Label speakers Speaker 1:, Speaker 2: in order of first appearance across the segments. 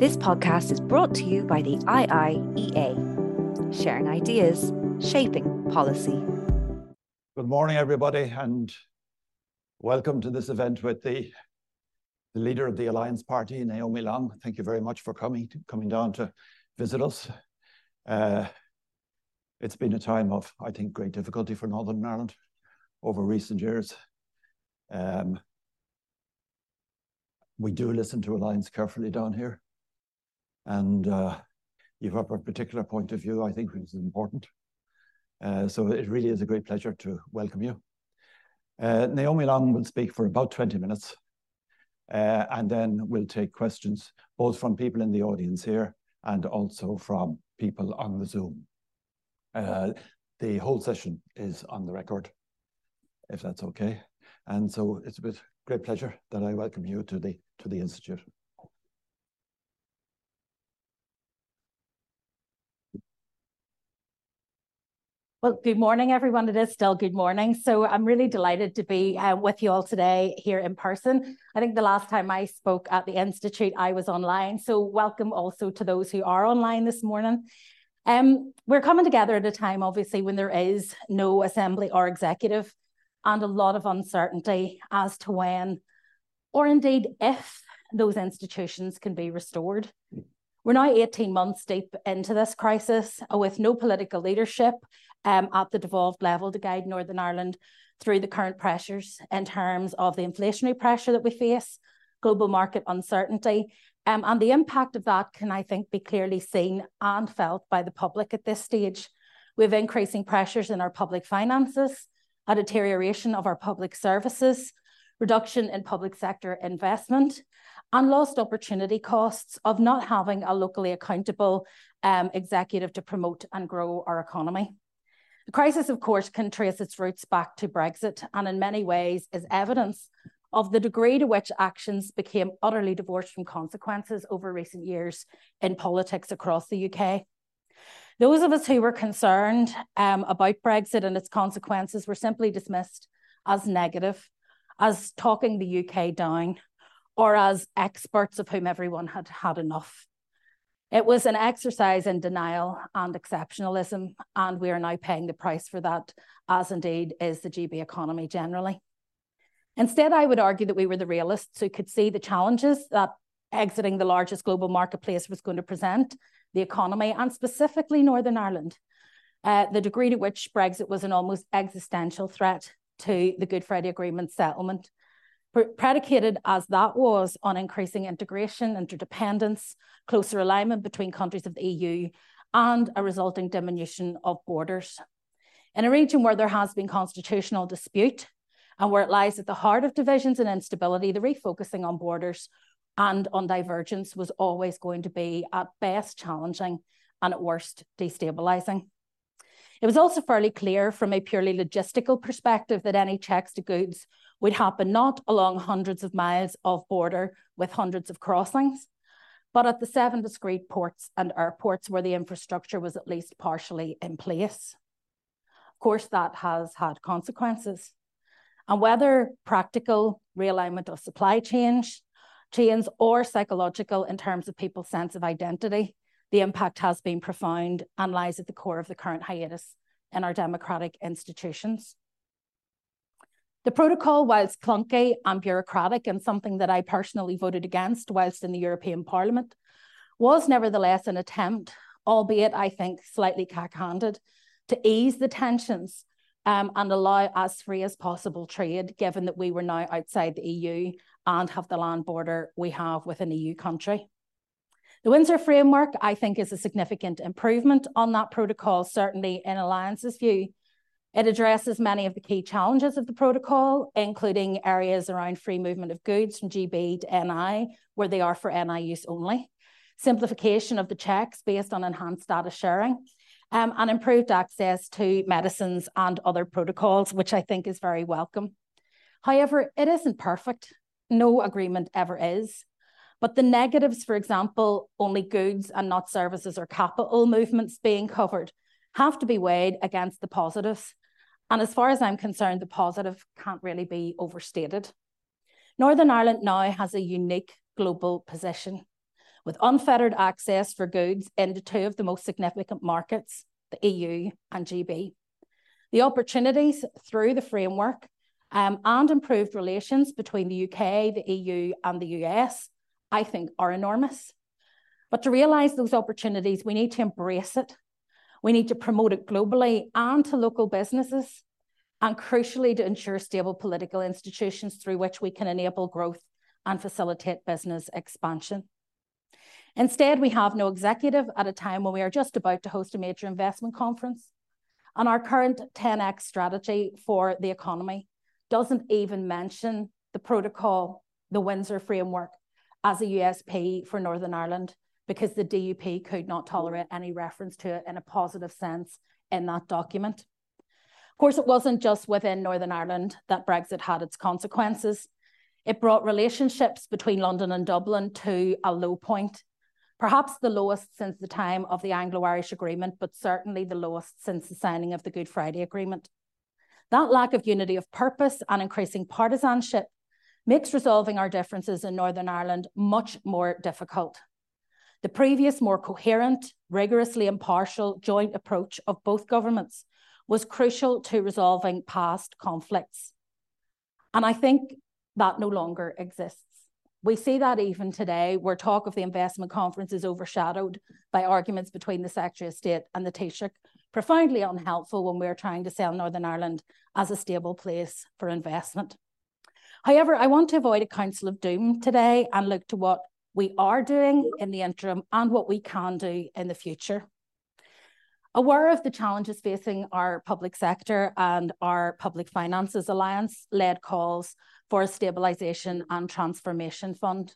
Speaker 1: This podcast is brought to you by the IIEA, sharing ideas, shaping policy.
Speaker 2: Good morning, everybody, and welcome to this event with the, the leader of the Alliance Party, Naomi Long. Thank you very much for coming coming down to visit us. Uh, it's been a time of, I think, great difficulty for Northern Ireland over recent years. Um, we do listen to Alliance carefully down here, and uh, you have a particular point of view, I think, which is important. Uh, so it really is a great pleasure to welcome you. Uh, Naomi Long will speak for about 20 minutes, uh, and then we'll take questions both from people in the audience here and also from people on the Zoom. Uh, the whole session is on the record, if that's okay. And so it's a great pleasure that I welcome you to the to the Institute.
Speaker 3: Well, good morning, everyone. It is still good morning. So I'm really delighted to be uh, with you all today here in person. I think the last time I spoke at the Institute, I was online. So welcome also to those who are online this morning. Um, we're coming together at a time, obviously, when there is no assembly or executive and a lot of uncertainty as to when, or indeed if, those institutions can be restored. We're now 18 months deep into this crisis with no political leadership um, at the devolved level to guide Northern Ireland through the current pressures in terms of the inflationary pressure that we face, global market uncertainty, um, and the impact of that can, I think, be clearly seen and felt by the public at this stage. We have increasing pressures in our public finances, a deterioration of our public services, reduction in public sector investment, and lost opportunity costs of not having a locally accountable um, executive to promote and grow our economy. The crisis, of course, can trace its roots back to Brexit and in many ways is evidence of the degree to which actions became utterly divorced from consequences over recent years in politics across the UK. Those of us who were concerned um, about Brexit and its consequences were simply dismissed as negative, as talking the UK down, or as experts of whom everyone had had enough. It was an exercise in denial and exceptionalism, and we are now paying the price for that, as indeed is the GB economy generally. Instead, I would argue that we were the realists who could see the challenges that exiting the largest global marketplace was going to present the economy and specifically Northern Ireland. Uh, the degree to which Brexit was an almost existential threat to the Good Friday Agreement settlement predicated as that was on increasing integration, interdependence, closer alignment between countries of the EU, and a resulting diminution of borders. In a region where there has been constitutional dispute and where it lies at the heart of divisions and instability, the refocusing on borders and on divergence was always going to be at best challenging and at worst destabilising. It was also fairly clear from a purely logistical perspective that any checks to goods would happen not along hundreds of miles of border with hundreds of crossings, but at the seven discrete ports and airports where the infrastructure was at least partially in place. Of course, that has had consequences. And whether practical realignment of supply chains, chains or psychological in terms of people's sense of identity, the impact has been profound and lies at the core of the current hiatus in our democratic institutions. The protocol, whilst clunky and bureaucratic and something that I personally voted against whilst in the European Parliament, was nevertheless an attempt, albeit I think slightly cack-handed, to ease the tensions um, and allow as free as possible trade, given that we were now outside the EU and have the land border we have with an EU country. The Windsor framework, I think, is a significant improvement on that protocol, certainly in Alliance's view. It addresses many of the key challenges of the protocol, including areas around free movement of goods from GB to NI, where they are for NI use only, simplification of the checks based on enhanced data sharing, um, and improved access to medicines and other protocols, which I think is very welcome. However, it isn't perfect. No agreement ever is. But the negatives, for example, only goods and not services or capital movements being covered, have to be weighed against the positives. And as far as I'm concerned, the positive can't really be overstated. Northern Ireland now has a unique global position. with unfettered access for goods into two of the most significant markets, the EU and GB. The opportunities through the framework um, and improved relations between the UK, the EU, and the US, I think, are enormous. But to realise those opportunities, we need to embrace it. We need to promote it globally and to local businesses, and crucially, to ensure stable political institutions through which we can enable growth and facilitate business expansion. Instead, we have no executive at a time when we are just about to host a major investment conference. And our current 10x strategy for the economy doesn't even mention the protocol, the Windsor framework, as a USP for Northern Ireland, because the DUP could not tolerate any reference to it in a positive sense in that document. Of course, it wasn't just within Northern Ireland that Brexit had its consequences. It brought relationships between London and Dublin to a low point perhaps the lowest since the time of the Anglo Irish Agreement, but certainly the lowest since the signing of the Good Friday Agreement. That lack of unity of purpose and increasing partisanship makes resolving our differences in Northern Ireland much more difficult. The previous, more coherent, rigorously impartial joint approach of both governments was crucial to resolving past conflicts. And I think that no longer exists. We see that even today, where talk of the investment conference is overshadowed by arguments between the Secretary of State and the Taoiseach, profoundly unhelpful when we're trying to sell Northern Ireland as a stable place for investment. However, I want to avoid a counsel of doom today and look to what we are doing in the interim and what we can do in the future. Aware of the challenges facing our public sector and our Public Finances Alliance led calls for a Stabilisation and Transformation Fund.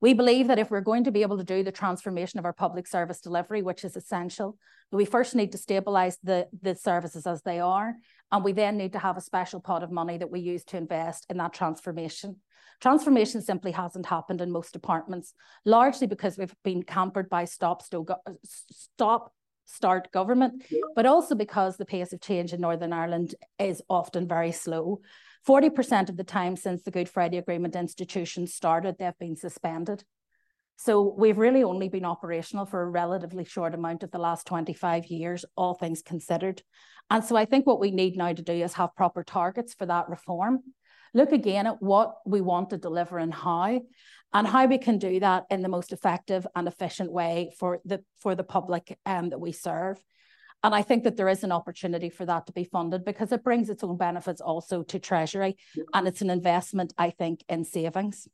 Speaker 3: We believe that if we're going to be able to do the transformation of our public service delivery, which is essential, we first need to stabilise the, the services as they are, and we then need to have a special pot of money that we use to invest in that transformation. Transformation simply hasn't happened in most departments, largely because we've been campered by stop, stop start government, but also because the pace of change in Northern Ireland is often very slow. 40% of the time since the Good Friday Agreement institutions started, they've been suspended. So we've really only been operational for a relatively short amount of the last 25 years, all things considered. And so I think what we need now to do is have proper targets for that reform. Look again at what we want to deliver and how, and how we can do that in the most effective and efficient way for the for the public um, that we serve. And I think that there is an opportunity for that to be funded because it brings its own benefits also to Treasury and it's an investment, I think, in savings.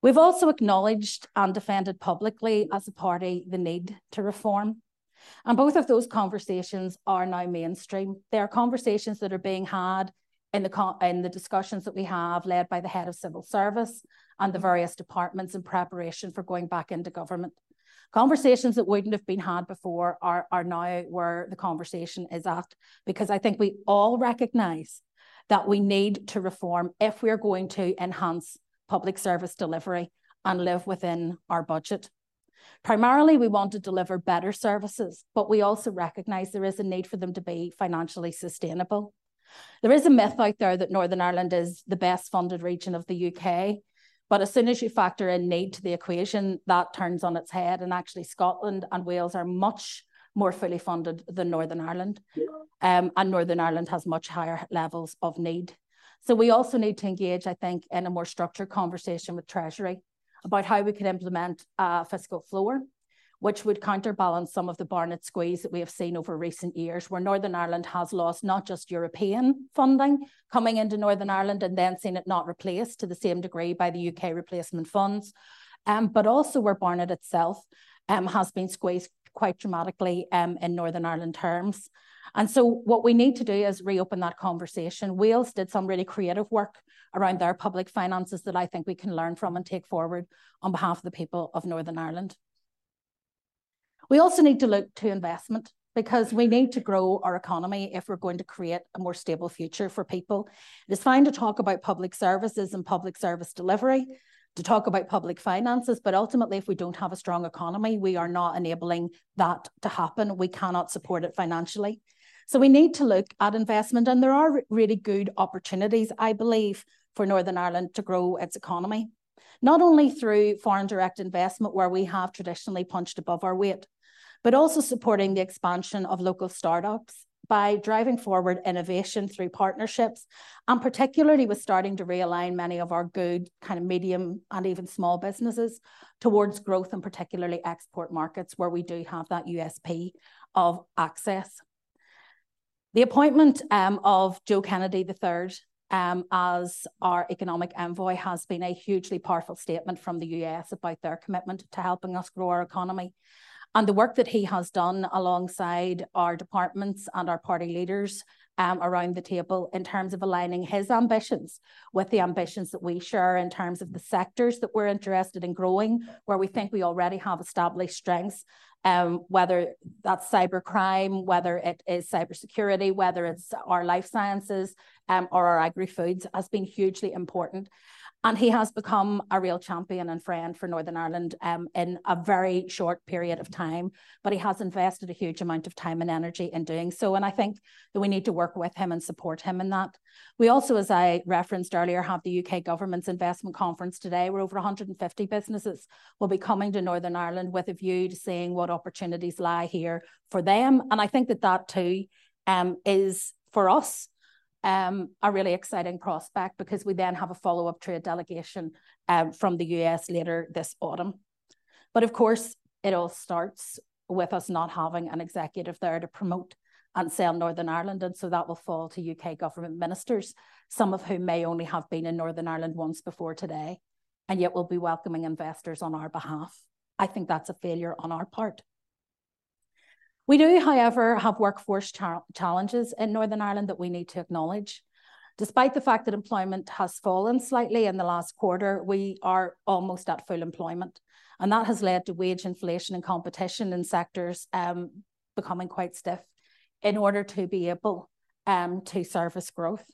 Speaker 3: We've also acknowledged and defended publicly as a party the need to reform. And both of those conversations are now mainstream. They are conversations that are being had in the, in the discussions that we have led by the head of civil service and the mm-hmm. various departments in preparation for going back into government. Conversations that wouldn't have been had before are, are now where the conversation is at, because I think we all recognise that we need to reform if we're going to enhance public service delivery and live within our budget. Primarily, we want to deliver better services, but we also recognise there is a need for them to be financially sustainable. There is a myth out there that Northern Ireland is the best funded region of the UK. But as soon as you factor in need to the equation, that turns on its head. And actually, Scotland and Wales are much more fully funded than Northern Ireland. Um, and Northern Ireland has much higher levels of need. So we also need to engage, I think, in a more structured conversation with Treasury about how we can implement a fiscal floor which would counterbalance some of the Barnett squeeze that we have seen over recent years, where Northern Ireland has lost not just European funding coming into Northern Ireland and then seen it not replaced to the same degree by the UK replacement funds, um, but also where Barnett itself um, has been squeezed quite dramatically um, in Northern Ireland terms. And so what we need to do is reopen that conversation. Wales did some really creative work around their public finances that I think we can learn from and take forward on behalf of the people of Northern Ireland. We also need to look to investment because we need to grow our economy if we're going to create a more stable future for people. It is fine to talk about public services and public service delivery, to talk about public finances, but ultimately, if we don't have a strong economy, we are not enabling that to happen. We cannot support it financially. So we need to look at investment, and there are really good opportunities, I believe, for Northern Ireland to grow its economy. not only through foreign direct investment, where we have traditionally punched above our weight, but also supporting the expansion of local startups by driving forward innovation through partnerships, and particularly with starting to realign many of our good kind of medium and even small businesses towards growth and particularly export markets where we do have that USP of access. The appointment um, of Joe Kennedy III um, as our economic envoy has been a hugely powerful statement from the US about their commitment to helping us grow our economy. And the work that he has done alongside our departments and our party leaders um, around the table in terms of aligning his ambitions with the ambitions that we share in terms of the sectors that we're interested in growing, where we think we already have established strengths, um, whether that's cybercrime, whether it is cybersecurity, whether it's our life sciences um, or our agri-foods, has been hugely important. And he has become a real champion and friend for Northern Ireland um, in a very short period of time. But he has invested a huge amount of time and energy in doing so. And I think that we need to work with him and support him in that. We also, as I referenced earlier, have the UK Government's Investment Conference today, where over 150 businesses will be coming to Northern Ireland with a view to seeing what opportunities lie here for them. And I think that that too um, is for us um, a really exciting prospect because we then have a follow up trade delegation um, from the US later this autumn. But of course, it all starts with us not having an executive there to promote and sell Northern Ireland. And so that will fall to UK government ministers, some of whom may only have been in Northern Ireland once before today, and yet will be welcoming investors on our behalf. I think that's a failure on our part. We do, however, have workforce challenges in Northern Ireland that we need to acknowledge. Despite the fact that employment has fallen slightly in the last quarter, we are almost at full employment. And that has led to wage inflation and competition in sectors um, becoming quite stiff in order to be able um, to service growth.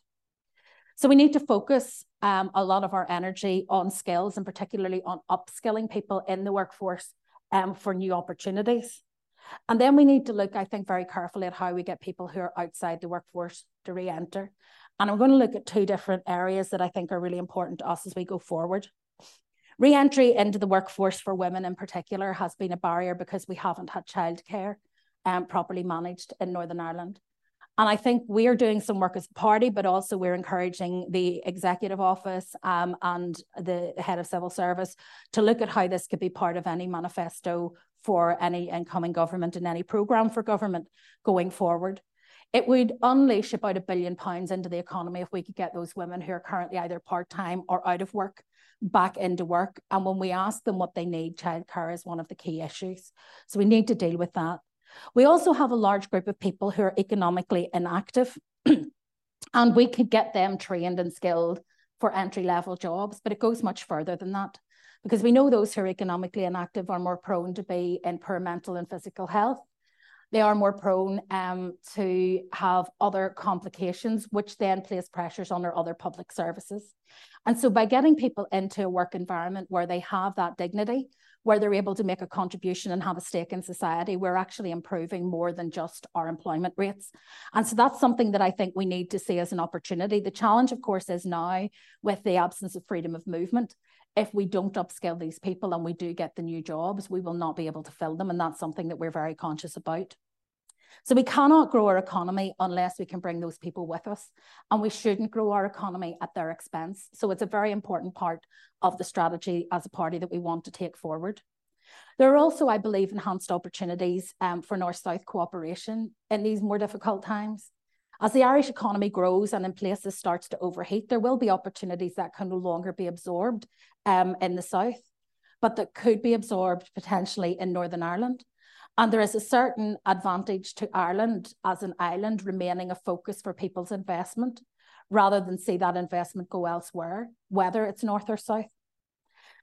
Speaker 3: So we need to focus um, a lot of our energy on skills and particularly on upskilling people in the workforce um, for new opportunities. And then we need to look, I think, very carefully at how we get people who are outside the workforce to re enter. And I'm going to look at two different areas that I think are really important to us as we go forward. Re entry into the workforce for women in particular has been a barrier because we haven't had childcare um, properly managed in Northern Ireland. And I think we are doing some work as a party, but also we're encouraging the executive office um, and the head of civil service to look at how this could be part of any manifesto for any incoming government and any programme for government going forward. It would unleash about a billion pounds into the economy if we could get those women who are currently either part time or out of work back into work. And when we ask them what they need, childcare is one of the key issues. So we need to deal with that. We also have a large group of people who are economically inactive, and we could get them trained and skilled for entry level jobs, but it goes much further than that because we know those who are economically inactive are more prone to be in poor mental and physical health. They are more prone um, to have other complications, which then place pressures on our other public services. And so, by getting people into a work environment where they have that dignity, where they're able to make a contribution and have a stake in society, we're actually improving more than just our employment rates. And so that's something that I think we need to see as an opportunity. The challenge, of course, is now with the absence of freedom of movement if we don't upskill these people and we do get the new jobs, we will not be able to fill them. And that's something that we're very conscious about. So we cannot grow our economy unless we can bring those people with us. And we shouldn't grow our economy at their expense. So it's a very important part of the strategy as a party that we want to take forward. There are also, I believe, enhanced opportunities um, for North-South cooperation in these more difficult times. As the Irish economy grows and in places starts to overheat, there will be opportunities that can no longer be absorbed um, in the south, but that could be absorbed potentially in Northern Ireland. And there is a certain advantage to Ireland as an island remaining a focus for people's investment rather than see that investment go elsewhere, whether it's north or south.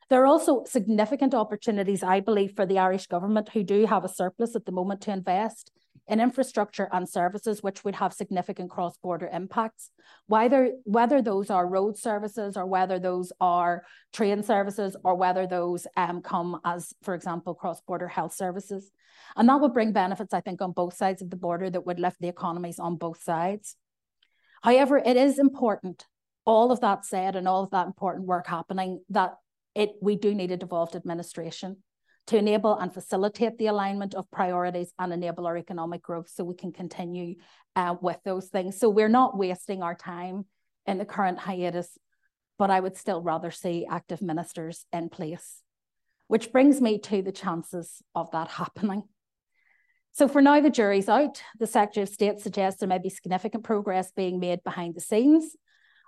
Speaker 3: There are also significant opportunities, I believe, for the Irish government who do have a surplus at the moment to invest in infrastructure and services which would have significant cross-border impacts, whether, whether those are road services or whether those are train services or whether those um, come as, for example, cross-border health services. And that would bring benefits, I think, on both sides of the border that would lift the economies on both sides. However, it is important, all of that said and all of that important work happening, that it, we do need a devolved administration to enable and facilitate the alignment of priorities and enable our economic growth so we can continue uh, with those things. So we're not wasting our time in the current hiatus, but I would still rather see active ministers in place. Which brings me to the chances of that happening. So for now, the jury's out. The Secretary of State suggests there may be significant progress being made behind the scenes.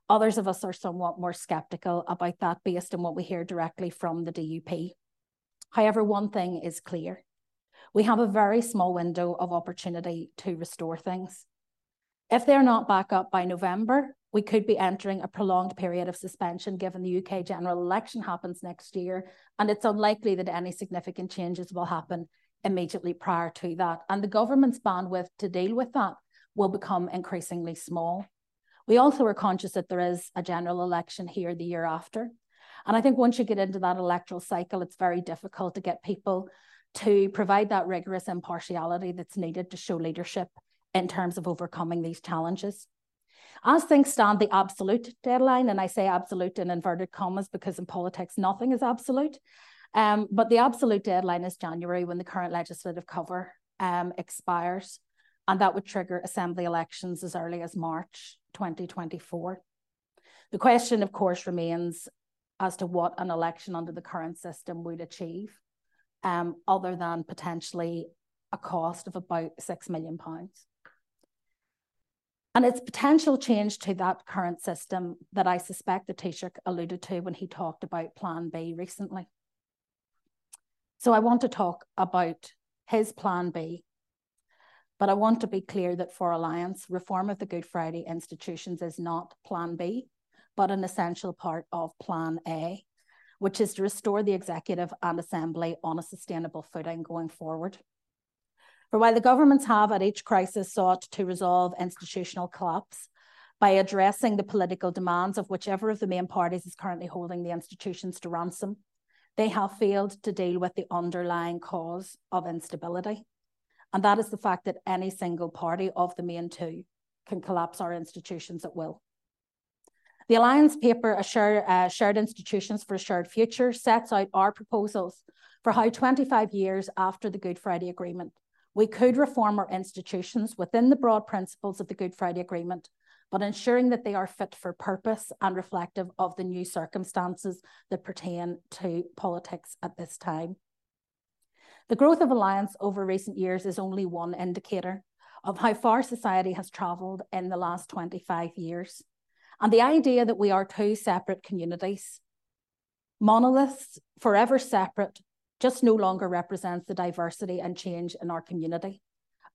Speaker 3: Others of us are somewhat more sceptical about that based on what we hear directly from the DUP. However, one thing is clear. We have a very small window of opportunity to restore things. If they're not back up by November, we could be entering a prolonged period of suspension given the UK general election happens next year, and it's unlikely that any significant changes will happen immediately prior to that. And the government's bandwidth to deal with that will become increasingly small. We also are conscious that there is a general election here the year after. And I think once you get into that electoral cycle, it's very difficult to get people to provide that rigorous impartiality that's needed to show leadership in terms of overcoming these challenges. As things stand, the absolute deadline, and I say absolute in inverted commas because in politics nothing is absolute, um, but the absolute deadline is January when the current legislative cover um, expires, and that would trigger assembly elections as early as March 2024. The question, of course, remains as to what an election under the current system would achieve, um, other than potentially a cost of about £6 million. And it's potential change to that current system that I suspect the Taoiseach alluded to when he talked about Plan B recently. So I want to talk about his Plan B, but I want to be clear that for Alliance, reform of the Good Friday institutions is not Plan B, but an essential part of Plan A, which is to restore the executive and assembly on a sustainable footing going forward. For while the governments have at each crisis sought to resolve institutional collapse by addressing the political demands of whichever of the main parties is currently holding the institutions to ransom, they have failed to deal with the underlying cause of instability. And that is the fact that any single party of the main two can collapse our institutions at will. The Alliance paper, uh, Shared Institutions for a Shared Future, sets out our proposals for how 25 years after the Good Friday Agreement, we could reform our institutions within the broad principles of the Good Friday Agreement, but ensuring that they are fit for purpose and reflective of the new circumstances that pertain to politics at this time. The growth of Alliance over recent years is only one indicator of how far society has travelled in the last 25 years. And the idea that we are two separate communities, monoliths, forever separate, just no longer represents the diversity and change in our community.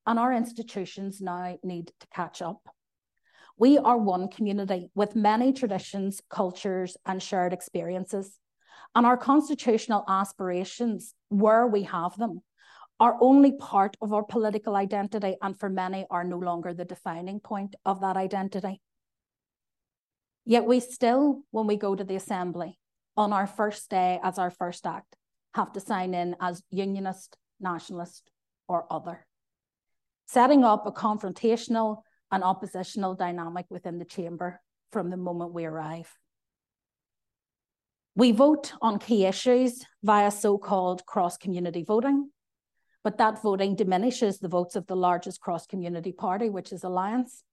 Speaker 3: And our institutions now need to catch up. We are one community with many traditions, cultures, and shared experiences. And our constitutional aspirations, where we have them, are only part of our political identity, and for many are no longer the defining point of that identity. Yet we still, when we go to the assembly, on our first day as our first act, have to sign in as unionist, nationalist, or other, setting up a confrontational and oppositional dynamic within the chamber from the moment we arrive. We vote on key issues via so called cross community voting, but that voting diminishes the votes of the largest cross community party, which is Alliance,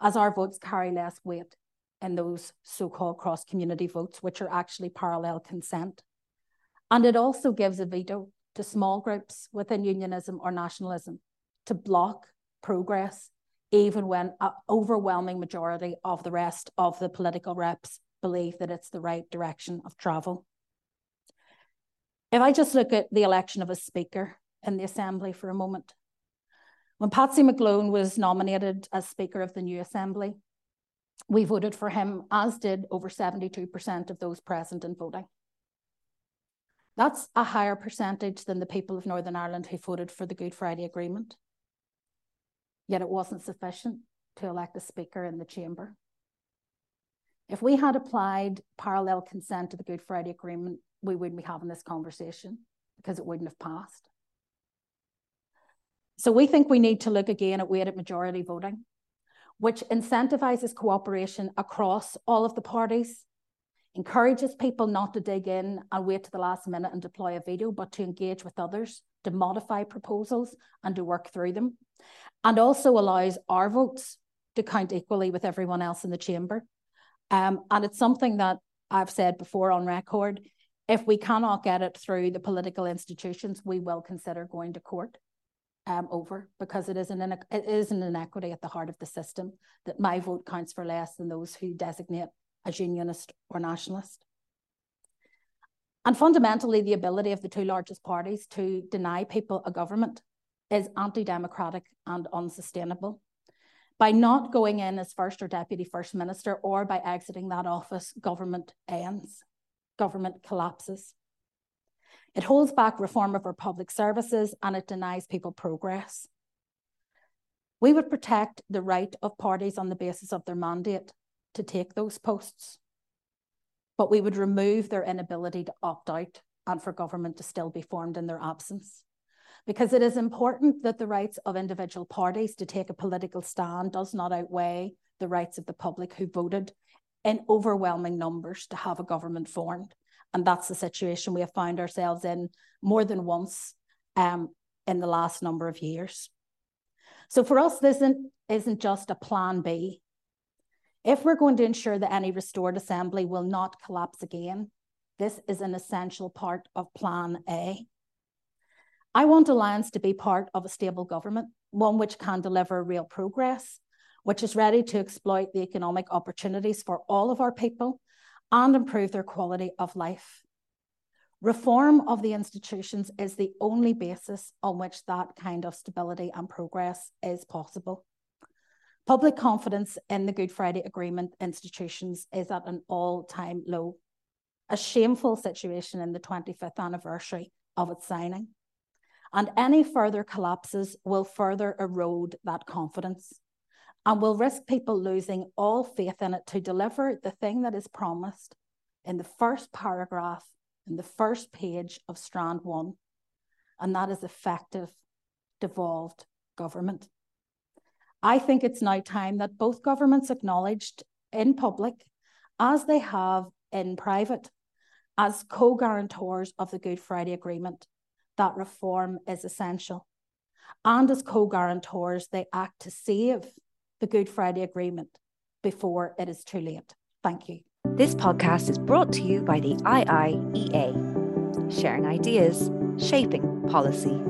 Speaker 3: as our votes carry less weight in those so called cross community votes, which are actually parallel consent. And it also gives a veto to small groups within unionism or nationalism to block progress, even when an overwhelming majority of the rest of the political reps believe that it's the right direction of travel. If I just look at the election of a speaker in the Assembly for a moment, when Patsy McGlone was nominated as Speaker of the new Assembly, we voted for him, as did over 72% of those present and voting. That's a higher percentage than the people of Northern Ireland who voted for the Good Friday Agreement. Yet it wasn't sufficient to elect a speaker in the chamber. If we had applied parallel consent to the Good Friday Agreement, we wouldn't be having this conversation because it wouldn't have passed. So we think we need to look again at weighted majority voting, which incentivizes cooperation across all of the parties encourages people not to dig in and wait to the last minute and deploy a veto, but to engage with others, to modify proposals and to work through them, and also allows our votes to count equally with everyone else in the chamber. Um, and it's something that I've said before on record. If we cannot get it through the political institutions, we will consider going to court um, over because it is, an, it is an inequity at the heart of the system that my vote counts for less than those who designate as unionist or nationalist. And fundamentally, the ability of the two largest parties to deny people a government is anti-democratic and unsustainable. By not going in as first or deputy first minister or by exiting that office, government ends, government collapses. It holds back reform of our public services and it denies people progress. We would protect the right of parties on the basis of their mandate to take those posts, but we would remove their inability to opt out and for government to still be formed in their absence. Because it is important that the rights of individual parties to take a political stand does not outweigh the rights of the public who voted in overwhelming numbers to have a government formed. And that's the situation we have found ourselves in more than once um, in the last number of years. So for us, this isn't, isn't just a plan B. If we're going to ensure that any restored assembly will not collapse again, this is an essential part of plan A. I want Alliance to be part of a stable government, one which can deliver real progress, which is ready to exploit the economic opportunities for all of our people and improve their quality of life. Reform of the institutions is the only basis on which that kind of stability and progress is possible. Public confidence in the Good Friday Agreement institutions is at an all time low, a shameful situation in the 25th anniversary of its signing. And any further collapses will further erode that confidence and will risk people losing all faith in it to deliver the thing that is promised in the first paragraph, in the first page of Strand 1, and that is effective, devolved government. I think it's now time that both governments acknowledged in public, as they have in private, as co guarantors of the Good Friday Agreement, that reform is essential. And as co guarantors, they act to save the Good Friday Agreement before it is too late. Thank you.
Speaker 1: This podcast is brought to you by the IIEA, sharing ideas, shaping policy.